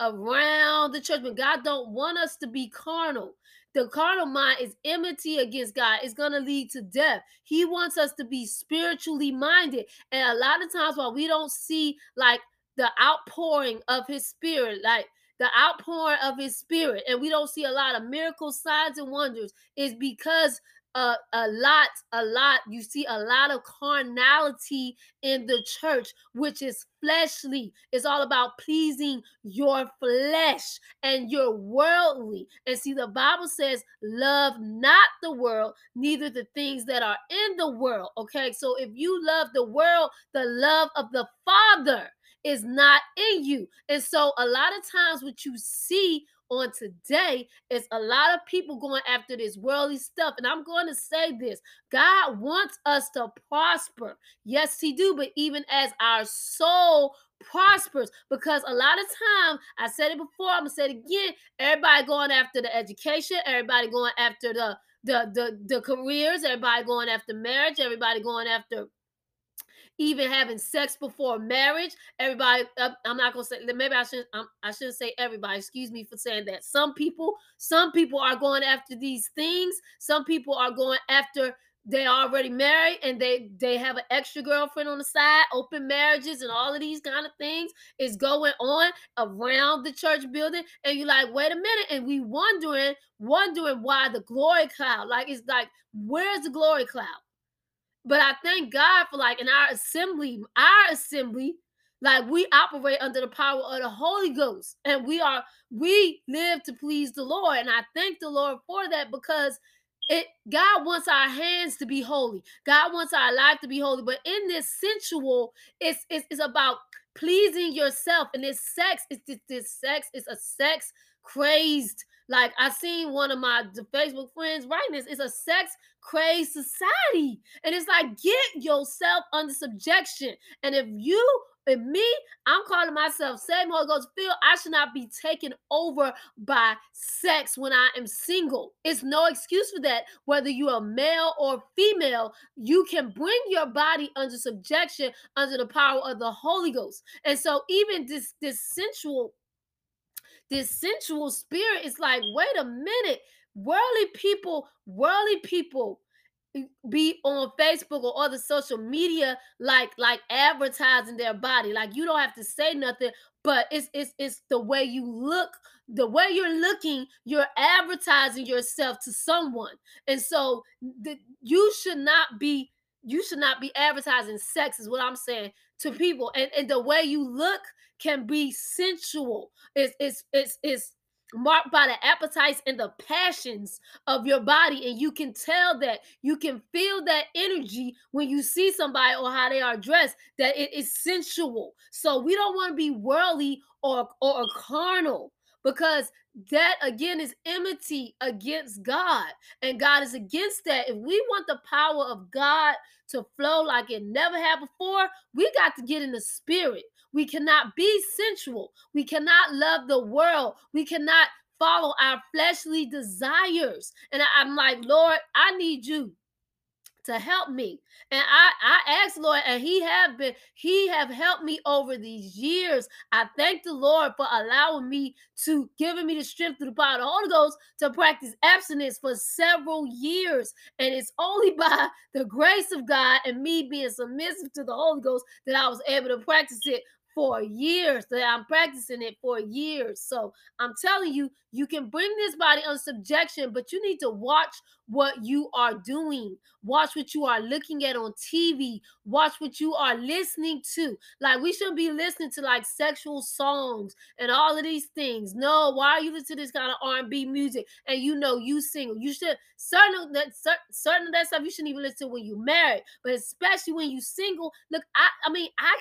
around the church. But God don't want us to be carnal. The carnal mind is enmity against God. It's going to lead to death. He wants us to be spiritually minded. And a lot of times while we don't see like the outpouring of his spirit, like the outpouring of his spirit, and we don't see a lot of miracles, signs, and wonders, is because a, a lot, a lot, you see a lot of carnality in the church, which is fleshly. It's all about pleasing your flesh and your worldly. And see, the Bible says, love not the world, neither the things that are in the world. Okay, so if you love the world, the love of the Father is not in you. And so a lot of times what you see on today is a lot of people going after this worldly stuff. And I'm going to say this God wants us to prosper. Yes, He do, but even as our soul prospers, because a lot of time, I said it before, I'm gonna say it again. Everybody going after the education, everybody going after the the the, the careers, everybody going after marriage, everybody going after even having sex before marriage. Everybody, I'm not gonna say maybe I shouldn't. I'm, I should not say everybody. Excuse me for saying that. Some people, some people are going after these things. Some people are going after they already married and they they have an extra girlfriend on the side open marriages and all of these kind of things is going on around the church building and you're like wait a minute and we wondering wondering why the glory cloud like it's like where's the glory cloud but I thank God for like in our assembly, our assembly, like we operate under the power of the Holy Ghost, and we are we live to please the Lord. And I thank the Lord for that because it God wants our hands to be holy. God wants our life to be holy. But in this sensual, it's it's, it's about pleasing yourself. And this sex, is this, this sex is a sex crazed. Like I seen one of my Facebook friends writing this. It's a sex crazed society. And it's like, get yourself under subjection. And if you and me, I'm calling myself same Holy Ghost filled. I should not be taken over by sex when I am single. It's no excuse for that. Whether you're male or female, you can bring your body under subjection under the power of the Holy Ghost. And so even this this sensual this sensual spirit is like, wait a minute, worldly people, worldly people eh, be on Facebook or other social media like like advertising their body. Like you don't have to say nothing, but it's it's it's the way you look, the way you're looking, you're advertising yourself to someone. And so the, you should not be you should not be advertising sex is what I'm saying to people. And, and the way you look can be sensual. It's it's it's it's marked by the appetites and the passions of your body and you can tell that you can feel that energy when you see somebody or how they are dressed that it is sensual so we don't want to be worldly or or carnal because that again is enmity against God and God is against that if we want the power of God to flow like it never had before we got to get in the spirit we cannot be sensual. We cannot love the world. We cannot follow our fleshly desires. And I'm like, Lord, I need you to help me. And I, I asked Lord, and He have been, He have helped me over these years. I thank the Lord for allowing me to giving me the strength through the power of the Holy Ghost to practice abstinence for several years. And it's only by the grace of God and me being submissive to the Holy Ghost that I was able to practice it for years that I'm practicing it for years. So I'm telling you, you can bring this body under subjection, but you need to watch what you are doing. Watch what you are looking at on TV. Watch what you are listening to. Like we shouldn't be listening to like sexual songs and all of these things. No, why are you listening to this kind of R&B music and you know you single? You should certain that certain of that stuff you shouldn't even listen to when you married, but especially when you single. Look, I I mean I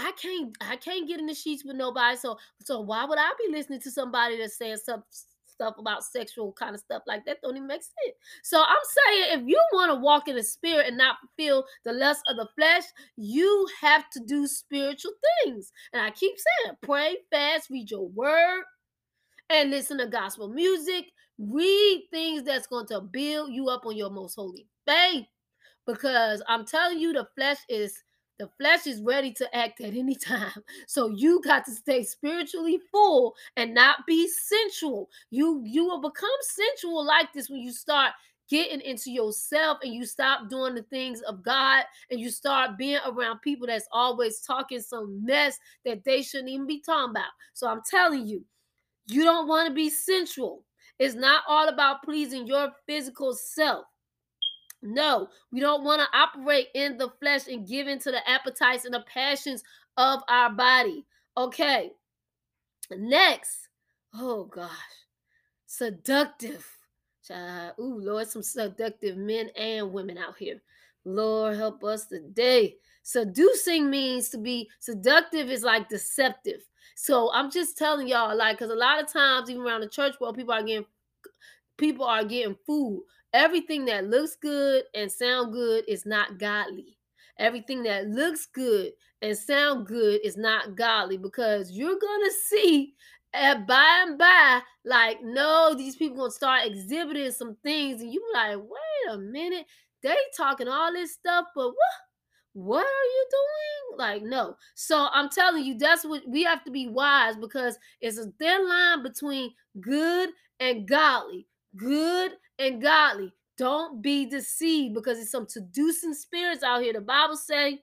I can't I can't get in the sheets with nobody. So so why would I be listening to somebody that's saying some stuff about sexual kind of stuff like that? Don't even make sense. So I'm saying if you want to walk in the spirit and not feel the lust of the flesh, you have to do spiritual things. And I keep saying pray, fast, read your word, and listen to gospel music. Read things that's going to build you up on your most holy faith. Because I'm telling you, the flesh is the flesh is ready to act at any time. So you got to stay spiritually full and not be sensual. You you will become sensual like this when you start getting into yourself and you stop doing the things of God and you start being around people that's always talking some mess that they shouldn't even be talking about. So I'm telling you, you don't want to be sensual. It's not all about pleasing your physical self. No, we don't want to operate in the flesh and give into the appetites and the passions of our body. Okay. Next, oh gosh, seductive. Ooh, Lord, some seductive men and women out here. Lord, help us today. Seducing means to be seductive is like deceptive. So I'm just telling y'all, like, because a lot of times, even around the church world, people are getting people are getting food. Everything that looks good and sound good is not godly. Everything that looks good and sound good is not godly because you're gonna see at by and by, like, no, these people gonna start exhibiting some things, and you like, wait a minute, they talking all this stuff, but what? What are you doing? Like, no. So I'm telling you, that's what we have to be wise because it's a thin line between good and godly. Good and godly. Don't be deceived because it's some seducing spirits out here. The Bible say,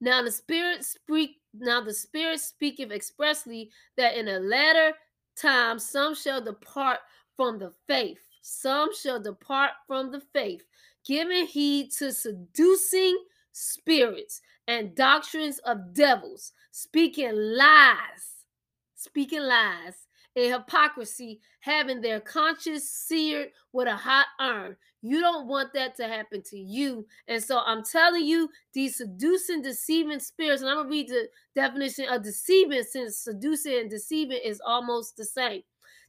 now the spirit speak now the spirit speaketh expressly that in a latter time some shall depart from the faith. Some shall depart from the faith, giving heed to seducing spirits and doctrines of devils, speaking lies, speaking lies in hypocrisy, having their conscience seared with a hot iron. You don't want that to happen to you. And so I'm telling you, these seducing, deceiving spirits, and I'm going to read the definition of deceiving since seducing and deceiving is almost the same.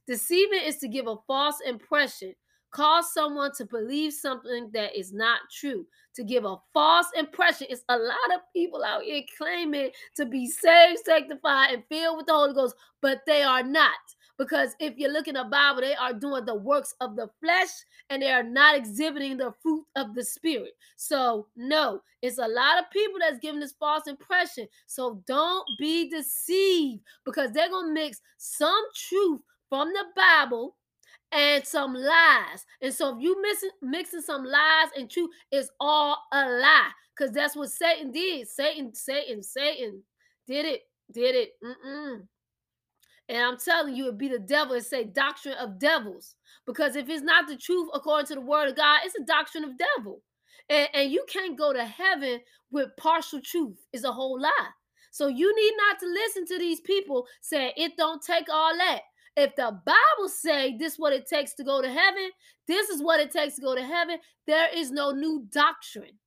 Deceiving is to give a false impression, cause someone to believe something that is not true, to give a false impression. It's a lot of people out here claiming to be saved, sanctified, and filled with the Holy Ghost, but they are not. Because if you look in the Bible, they are doing the works of the flesh and they are not exhibiting the fruit of the spirit. So, no, it's a lot of people that's giving this false impression. So, don't be deceived because they're going to mix some truth from the Bible and some lies. And so if you missing mixing some lies and truth, it's all a lie. Because that's what Satan did. Satan, Satan, Satan did it, did it. Mm-mm. And I'm telling you, it'd be the devil and say doctrine of devils. Because if it's not the truth according to the word of God, it's a doctrine of devil. And, and you can't go to heaven with partial truth. It's a whole lie. So you need not to listen to these people saying it don't take all that. If the Bible say this what it takes to go to heaven, this is what it takes to go to heaven, there is no new doctrine.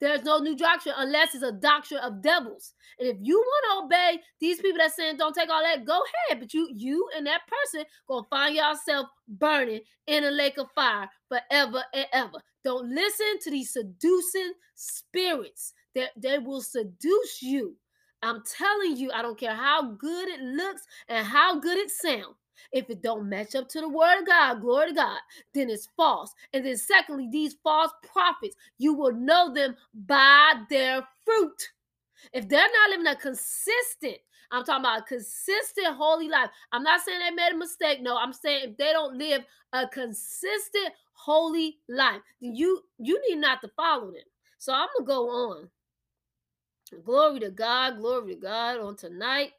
There's no new doctrine unless it's a doctrine of devils. And if you want to obey these people that saying don't take all that, go ahead. But you, you and that person gonna find yourself burning in a lake of fire forever and ever. Don't listen to these seducing spirits that they will seduce you. I'm telling you, I don't care how good it looks and how good it sounds. If it don't match up to the word of God, glory to God, then it's false. And then secondly, these false prophets, you will know them by their fruit. If they're not living a consistent, I'm talking about a consistent holy life. I'm not saying they made a mistake. No, I'm saying if they don't live a consistent holy life, then you you need not to follow them. So I'm gonna go on. Glory to God, glory to God on tonight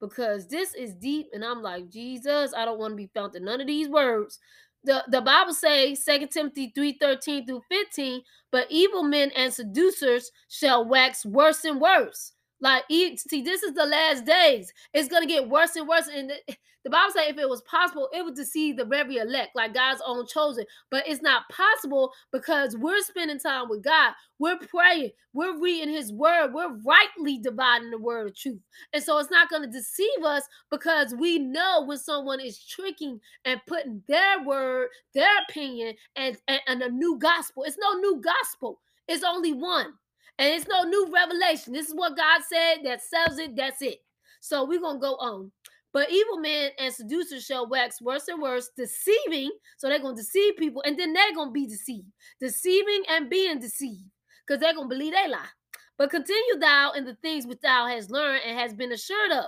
because this is deep and i'm like jesus i don't want to be found in none of these words. The, the bible says 2 timothy 3 13 through 15 but evil men and seducers shall wax worse and worse like, see, this is the last days. It's gonna get worse and worse. And the, Bible says if it was possible, it would deceive the very elect, like God's own chosen. But it's not possible because we're spending time with God. We're praying. We're reading His Word. We're rightly dividing the word of truth. And so it's not gonna deceive us because we know when someone is tricking and putting their word, their opinion, and, and, and a new gospel. It's no new gospel. It's only one. And it's no new revelation. This is what God said that sells it. That's it. So we're going to go on. But evil men and seducers shall wax worse and worse, deceiving. So they're going to deceive people, and then they're going to be deceived. Deceiving and being deceived because they're going to believe they lie. But continue thou in the things which thou hast learned and has been assured of.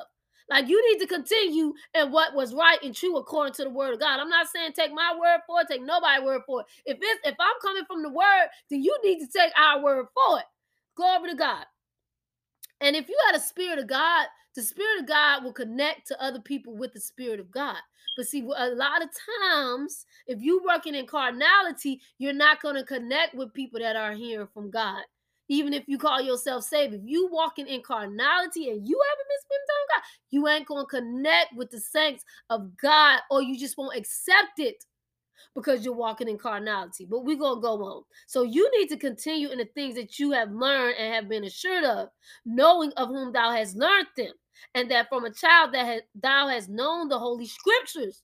Like you need to continue in what was right and true according to the word of God. I'm not saying take my word for it, take nobody's word for it. If it's if I'm coming from the word, then you need to take our word for it. Glory to God. And if you got a spirit of God, the spirit of God will connect to other people with the spirit of God. But see, a lot of times, if you're working in carnality, you're not going to connect with people that are hearing from God. Even if you call yourself saved, if you walking in carnality and you haven't been spending time God, you ain't going to connect with the saints of God, or you just won't accept it because you're walking in carnality. But we're going to go on. So you need to continue in the things that you have learned and have been assured of, knowing of whom thou hast learned them, and that from a child that has, thou hast known the holy scriptures,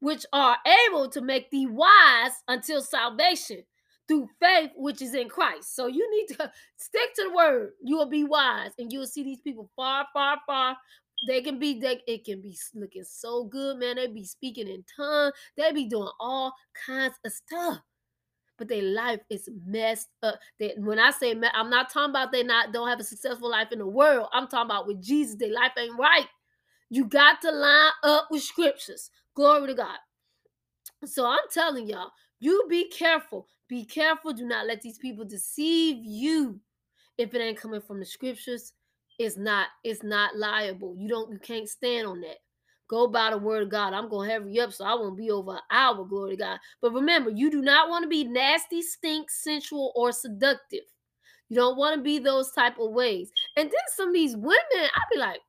which are able to make thee wise until salvation through faith which is in Christ. So you need to stick to the word. You will be wise and you will see these people far, far, far. They can be, they, it can be looking so good, man. They be speaking in tongues. They be doing all kinds of stuff. But their life is messed up. They, when I say, I'm not talking about they not don't have a successful life in the world. I'm talking about with Jesus, their life ain't right. You got to line up with scriptures. Glory to God. So I'm telling y'all, you be careful. Be careful. Do not let these people deceive you. If it ain't coming from the scriptures, it's not, it's not liable. You don't, you can't stand on that. Go by the word of God. I'm gonna hurry up so I won't be over an hour, glory to God. But remember, you do not want to be nasty, stink, sensual, or seductive. You don't want to be those type of ways. And then some of these women, I'd be like,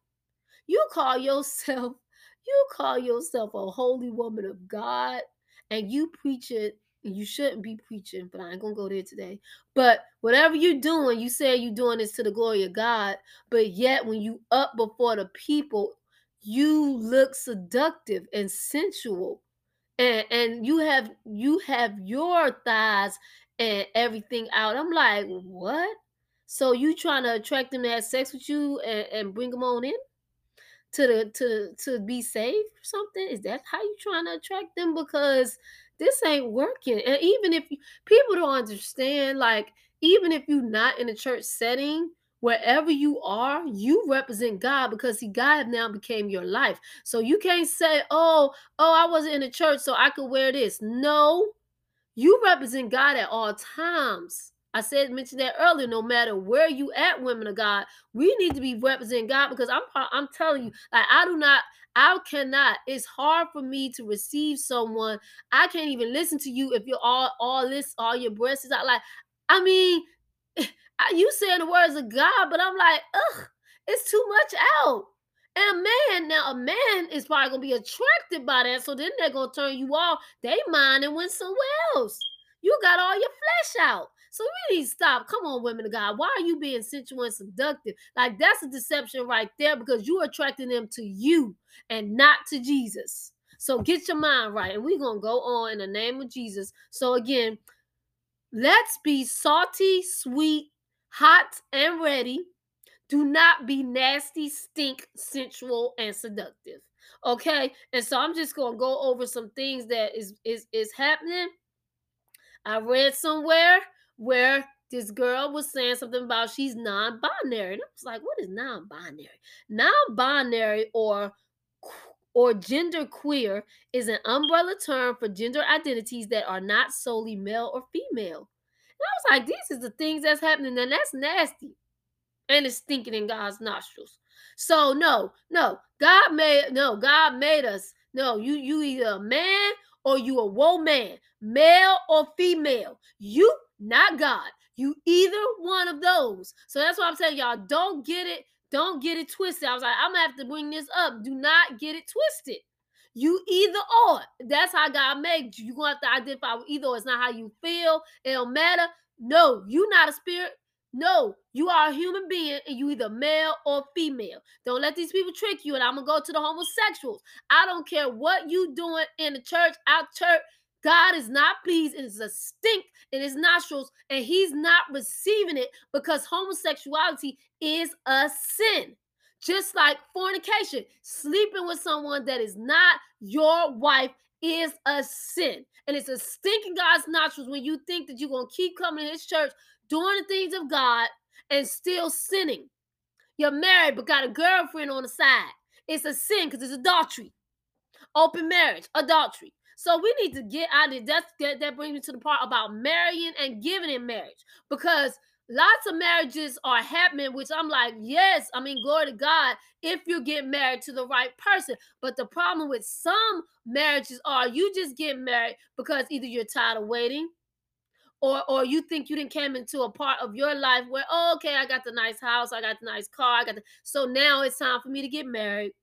you call yourself, you call yourself a holy woman of God, and you preach it you shouldn't be preaching, but I ain't gonna go there today. But whatever you're doing, you say you're doing this to the glory of God, but yet when you up before the people, you look seductive and sensual. And and you have you have your thighs and everything out. I'm like, what? So you trying to attract them to have sex with you and, and bring them on in? To the to to be saved or something? Is that how you trying to attract them? Because this ain't working. And even if you, people don't understand, like even if you're not in a church setting, wherever you are, you represent God because He God now became your life. So you can't say, "Oh, oh, I wasn't in the church, so I could wear this." No, you represent God at all times. I said mentioned that earlier. No matter where you at, women of God, we need to be representing God because I'm I'm telling you, like I do not, I cannot. It's hard for me to receive someone. I can't even listen to you if you're all all this, all your breasts is out. Like, I mean, you saying the words of God, but I'm like, ugh, it's too much out. And man, now a man is probably gonna be attracted by that, so then they're gonna turn you off. They mind and went somewhere else. You got all your flesh out. So we need to stop. Come on, women of God. Why are you being sensual and seductive? Like that's a deception right there because you're attracting them to you and not to Jesus. So get your mind right. And we're gonna go on in the name of Jesus. So again, let's be salty, sweet, hot, and ready. Do not be nasty, stink, sensual, and seductive. Okay. And so I'm just gonna go over some things that is is is happening. I read somewhere where this girl was saying something about she's non-binary. And I was like, what is non-binary? Non-binary or or gender queer is an umbrella term for gender identities that are not solely male or female. And I was like, these is the things that's happening, and that's nasty. And it's stinking in God's nostrils. So no, no, God made no, God made us. No, you you either a man or you a woman, male or female. You not God. You either one of those. So that's why I'm saying y'all don't get it, don't get it twisted. I was like, I'm gonna have to bring this up. Do not get it twisted. You either or. That's how God made you. You're gonna have to identify with either or. It's not how you feel. It don't matter. No, you're not a spirit. No, you are a human being and you either male or female. Don't let these people trick you. And I'm gonna go to the homosexuals. I don't care what you doing in the church, out church. God is not pleased. It is a stink in his nostrils, and he's not receiving it because homosexuality is a sin. Just like fornication, sleeping with someone that is not your wife is a sin. And it's a stink in God's nostrils when you think that you're going to keep coming to his church, doing the things of God, and still sinning. You're married but got a girlfriend on the side. It's a sin because it's adultery. Open marriage, adultery. So we need to get out of it. That's that, that brings me to the part about marrying and giving in marriage because lots of marriages are happening, which I'm like, yes, I mean, glory to God if you get married to the right person. But the problem with some marriages are you just get married because either you're tired of waiting. Or, or you think you didn't came into a part of your life where oh, okay I got the nice house I got the nice car I got the so now it's time for me to get married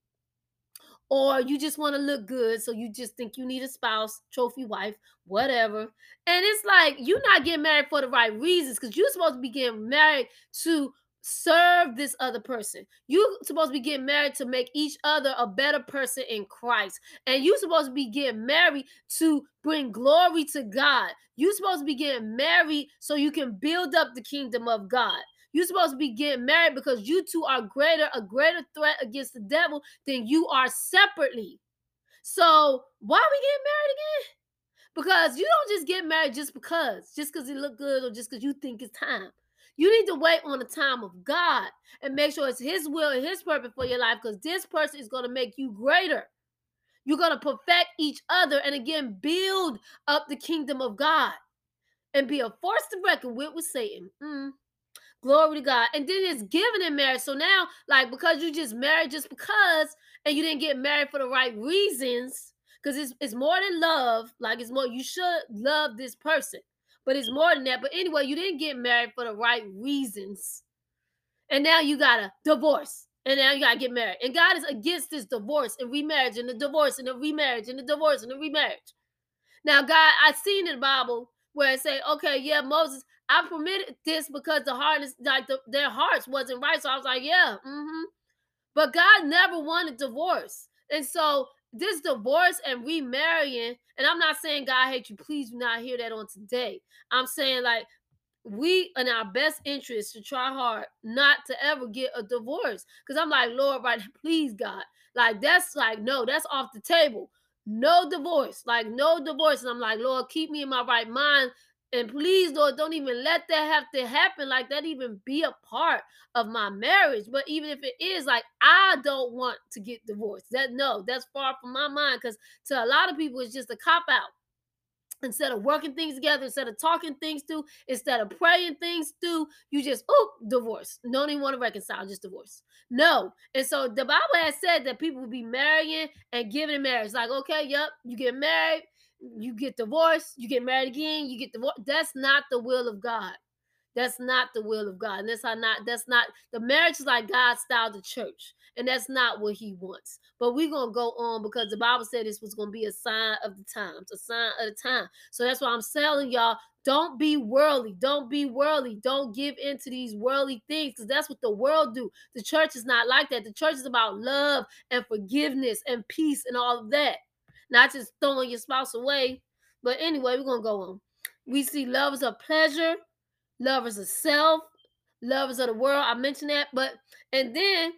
or you just want to look good, so you just think you need a spouse, trophy wife, whatever. And it's like you're not getting married for the right reasons because you're supposed to be getting married to serve this other person. You're supposed to be getting married to make each other a better person in Christ. And you're supposed to be getting married to bring glory to God. You're supposed to be getting married so you can build up the kingdom of God. You're supposed to be getting married because you two are greater, a greater threat against the devil than you are separately. So why are we getting married again? Because you don't just get married just because, just because it look good or just because you think it's time. You need to wait on the time of God and make sure it's His will and His purpose for your life because this person is going to make you greater. You're going to perfect each other and again build up the kingdom of God and be a force to reckon with with Satan. Mm. Glory to God. And then it's given in marriage. So now, like, because you just married just because, and you didn't get married for the right reasons, because it's, it's more than love. Like, it's more, you should love this person, but it's more than that. But anyway, you didn't get married for the right reasons. And now you got a divorce. And now you gotta get married. And God is against this divorce and remarriage and the divorce and the remarriage and the divorce and the remarriage. Now, God, I've seen in the Bible where it say, okay, yeah, Moses, I permitted this because the heart like the, their hearts wasn't right. So I was like, yeah, mm-hmm. But God never wanted divorce. And so this divorce and remarrying, and I'm not saying God hates you. Please do not hear that on today. I'm saying like we in our best interest to try hard not to ever get a divorce. Because I'm like, Lord, right, please, God. Like that's like, no, that's off the table. No divorce, like no divorce. And I'm like, Lord, keep me in my right mind and please, Lord, don't even let that have to happen. Like that even be a part of my marriage. But even if it is, like I don't want to get divorced. That no, that's far from my mind. Because to a lot of people, it's just a cop out. Instead of working things together, instead of talking things through, instead of praying things through, you just oh divorce. Don't even want to reconcile, just divorce. No. And so the Bible has said that people will be marrying and giving in marriage. Like, okay, yep, you get married, you get divorced, you get married again, you get divorced. That's not the will of God. That's not the will of God. And that's not that's not the marriage is like God styled the church. And that's not what he wants. But we're gonna go on because the Bible said this was gonna be a sign of the times, a sign of the time. So that's why I'm telling y'all, don't be worldly, don't be worldly, don't give into these worldly things, because that's what the world do. The church is not like that. The church is about love and forgiveness and peace and all of that not just throwing your spouse away. But anyway, we're gonna go on. We see lovers of pleasure, lovers of self, lovers of the world. I mentioned that, but and then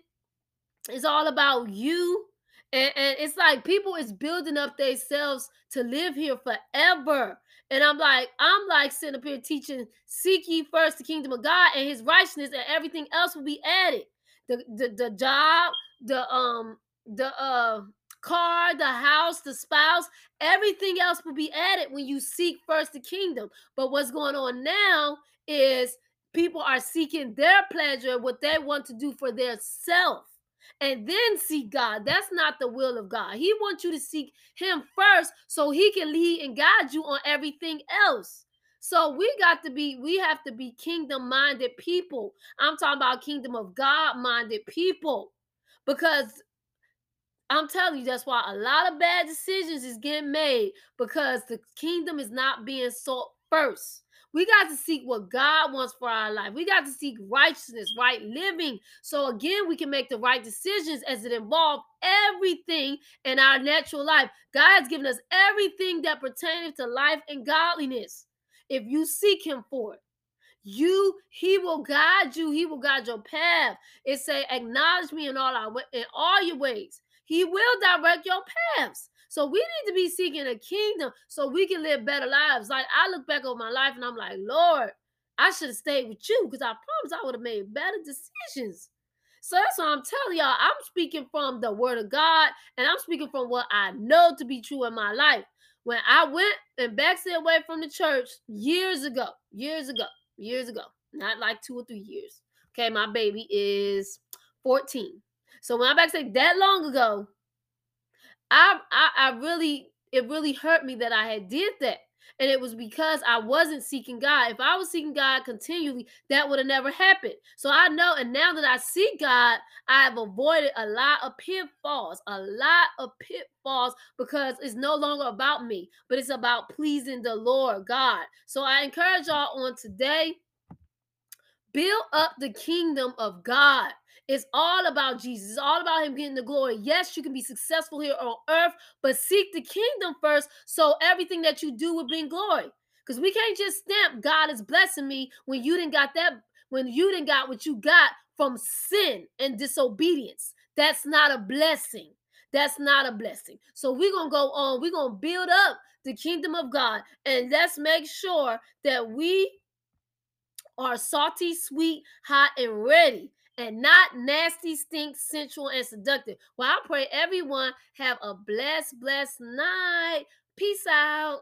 it's all about you. And, and it's like people is building up themselves to live here forever. And I'm like, I'm like sitting up here teaching, seek ye first the kingdom of God and his righteousness, and everything else will be added. The the, the job, the um, the uh car, the house, the spouse, everything else will be added when you seek first the kingdom. But what's going on now is people are seeking their pleasure, what they want to do for their self, and then seek God. That's not the will of God. He wants you to seek Him first so He can lead and guide you on everything else. So we got to be, we have to be kingdom minded people. I'm talking about kingdom of God minded people because I'm telling you, that's why a lot of bad decisions is getting made because the kingdom is not being sought first. We got to seek what God wants for our life. We got to seek righteousness, right living. So again, we can make the right decisions as it involves everything in our natural life. God has given us everything that pertains to life and godliness. If you seek him for it, you he will guide you he will guide your path it say acknowledge me in all our in all your ways he will direct your paths. So we need to be seeking a kingdom so we can live better lives. Like I look back on my life and I'm like, Lord, I should have stayed with you because I promise I would have made better decisions. So that's what I'm telling y'all. I'm speaking from the word of God and I'm speaking from what I know to be true in my life. When I went and backslid away from the church years ago, years ago, years ago, not like two or three years. Okay, my baby is 14. So when I backslid that long ago, I, I I really it really hurt me that I had did that And it was because I wasn't seeking God. If I was seeking God continually, that would have never happened. So I know, and now that I see God, I have avoided a lot of pitfalls, a lot of pitfalls because it's no longer about me, but it's about pleasing the Lord God. So I encourage y'all on today build up the kingdom of God. It's all about Jesus. It's all about Him getting the glory. Yes, you can be successful here on earth, but seek the kingdom first so everything that you do will bring glory. Because we can't just stamp God is blessing me when you didn't got that, when you didn't got what you got from sin and disobedience. That's not a blessing. That's not a blessing. So we're going to go on. We're going to build up the kingdom of God. And let's make sure that we are salty, sweet, hot, and ready, and not nasty, stink, sensual, and seductive. Well, I pray everyone have a blessed, blessed night. Peace out.